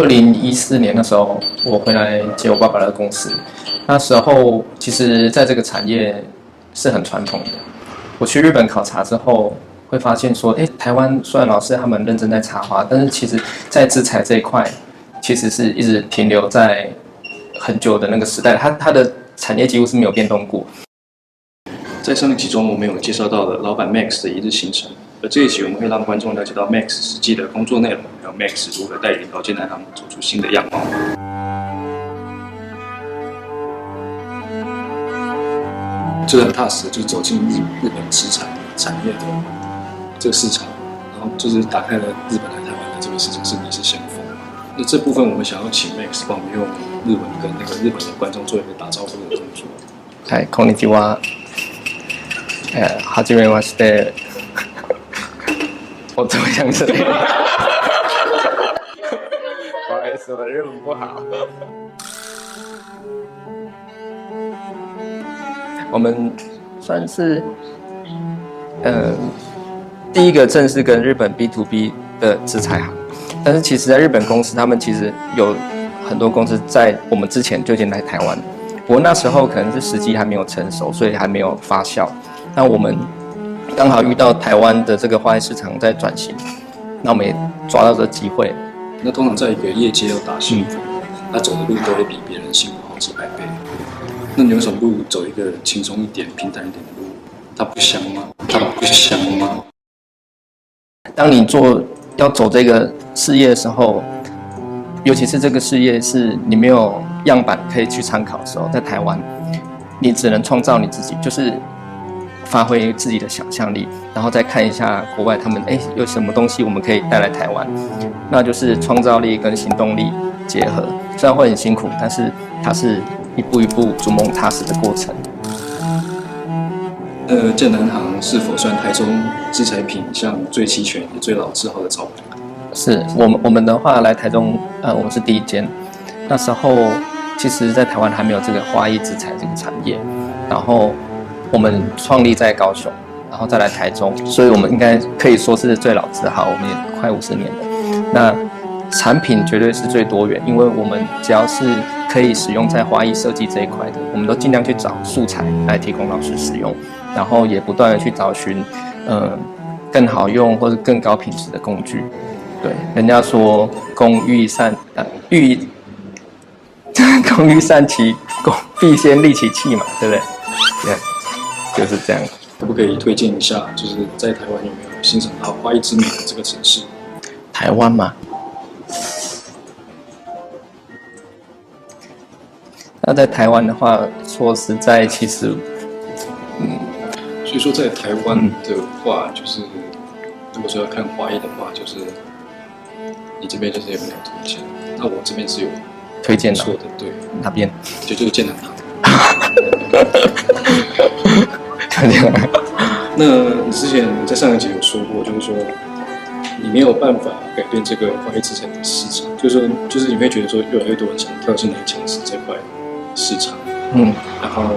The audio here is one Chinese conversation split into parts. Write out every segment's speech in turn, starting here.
二零一四年的时候，我回来接我爸爸的公司。那时候其实在这个产业是很传统的。我去日本考察之后，会发现说，哎，台湾虽然老师他们认真在插花，但是其实在制材这一块，其实是一直停留在很久的那个时代，它它的产业几乎是没有变动过。在上一集中，我们有介绍到了老板 Max 的一日行程，而这一集我们会让观众了解到 Max 实际的工作内容，还有 Max 如何带领高阶男行走出新的样貌。这个很踏实的，就是走进日日本食材产业的这个市场，然后就是打开了日本来台湾的这个市场，甚至是先锋。那这部分我们想要请 Max 帮我们用日文跟那个日本的观众做一个打招呼的动作。嗨，こんにちは。呃，はじめまして。 我怎么样子？不好意思，我日文不好。我们算是，呃，第一个正式跟日本 B to B 的制裁行，但是其实，在日本公司，他们其实有很多公司在我们之前就已经来台湾，不过那时候可能是时机还没有成熟，所以还没有发酵。那我们刚好遇到台湾的这个花艺市场在转型，那我们也抓到这个机会。那通常在一个业界要打幸福，他走的路都会比别人辛苦好几百倍。那你有什么路走一个轻松一点、平坦一点的路？它不香吗？它不香吗？当你做要走这个事业的时候，尤其是这个事业是你没有样板可以去参考的时候，在台湾，你只能创造你自己，就是。发挥自己的想象力，然后再看一下国外他们哎有什么东西我们可以带来台湾，那就是创造力跟行动力结合。虽然会很辛苦，但是它是一步一步逐梦踏实的过程。呃，建南行是否算台中制材品项最齐全也最老字号的招牌？是我们我们的话来台中，呃，我们是第一间。那时候其实，在台湾还没有这个花艺制材这个产业，然后。我们创立在高雄，然后再来台中，所以我们应该可以说是最老字号，我们也快五十年了。那产品绝对是最多元，因为我们只要是可以使用在花艺设计这一块的，我们都尽量去找素材来提供老师使用，然后也不断的去找寻，呃，更好用或者更高品质的工具。对，人家说工欲善，呃，欲工欲善其工，必先利其器嘛，对不对？对。就是这样，可不可以推荐一下？就是在台湾有没有欣赏到花艺之美的这个城市？台湾嘛？那在台湾的话，说实在，其实，嗯，所以说在台湾的话，就是如果说要看花艺的话，就是你这边就是也没有推荐？那我这边是有推荐的，对，哪边？就就是建南 行。那你之前在上一集有说过，就是说你没有办法改变这个花艺制材的市场，就是说，就是你会觉得说越来越多人想跳进来抢食这块市场，嗯，然后，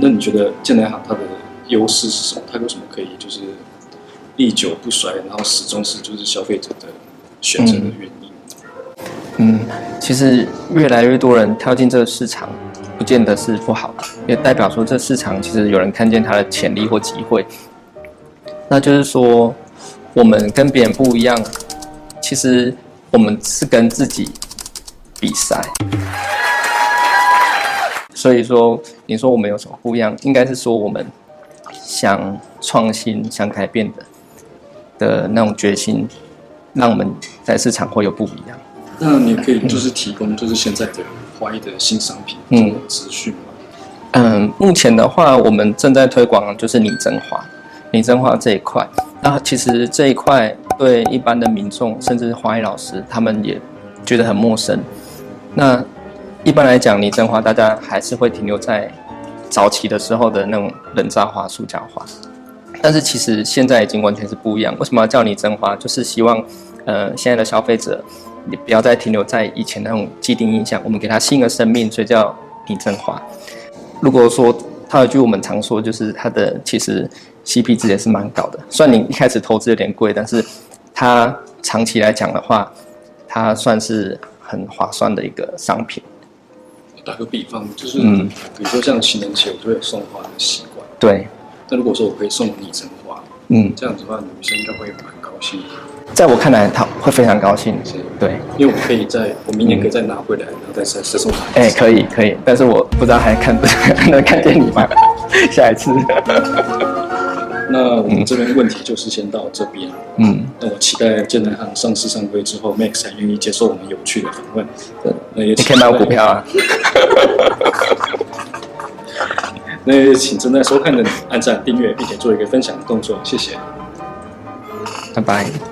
那你觉得建南行它的优势是什么？它有什么可以就是历久不衰，然后始终是就是消费者的选择的原因？嗯，其实越来越多人跳进这个市场。不见得是不好的，也代表说这市场其实有人看见它的潜力或机会。那就是说，我们跟别人不一样，其实我们是跟自己比赛。所以说，你说我们有什么不一样？应该是说我们想创新、想改变的的那种决心，让我们在市场会有不一样。那你可以就是提供就是现在的。花艺的新商品，嗯，资讯嗯，目前的话，我们正在推广就是拟真花，拟真花这一块。那其实这一块对一般的民众，甚至是花艺老师，他们也觉得很陌生。那一般来讲，拟真花大家还是会停留在早期的时候的那种人造花、塑胶花。但是其实现在已经完全是不一样。为什么要叫拟真花？就是希望，呃，现在的消费者。你不要再停留在以前那种既定印象，我们给它新的生命，所以叫拟真花。如果说它有句我们常说，就是它的其实 CP 值也是蛮高的。虽然你一开始投资有点贵，但是它长期来讲的话，它算是很划算的一个商品。打个比方，就是嗯，比如说像情人节，我就会有送花的习惯。对。那如果说我可以送拟真花，嗯，这样子的话，女生应该会蛮高兴。在我看来，她会非常高兴。是对，因为我可以在我明年可以再拿回来，然后再再再送他。哎，可以可以，但是我不知道还看不能看见你吗？下一次。那我们这边问题就是先到这边。嗯，那我期待建南行上市上柜之后，Max 还愿意接受我们有趣的访问。对，那也你可以买我股票啊。那也请正在收看的你按赞、订阅，并且做一个分享的动作，谢谢。拜拜。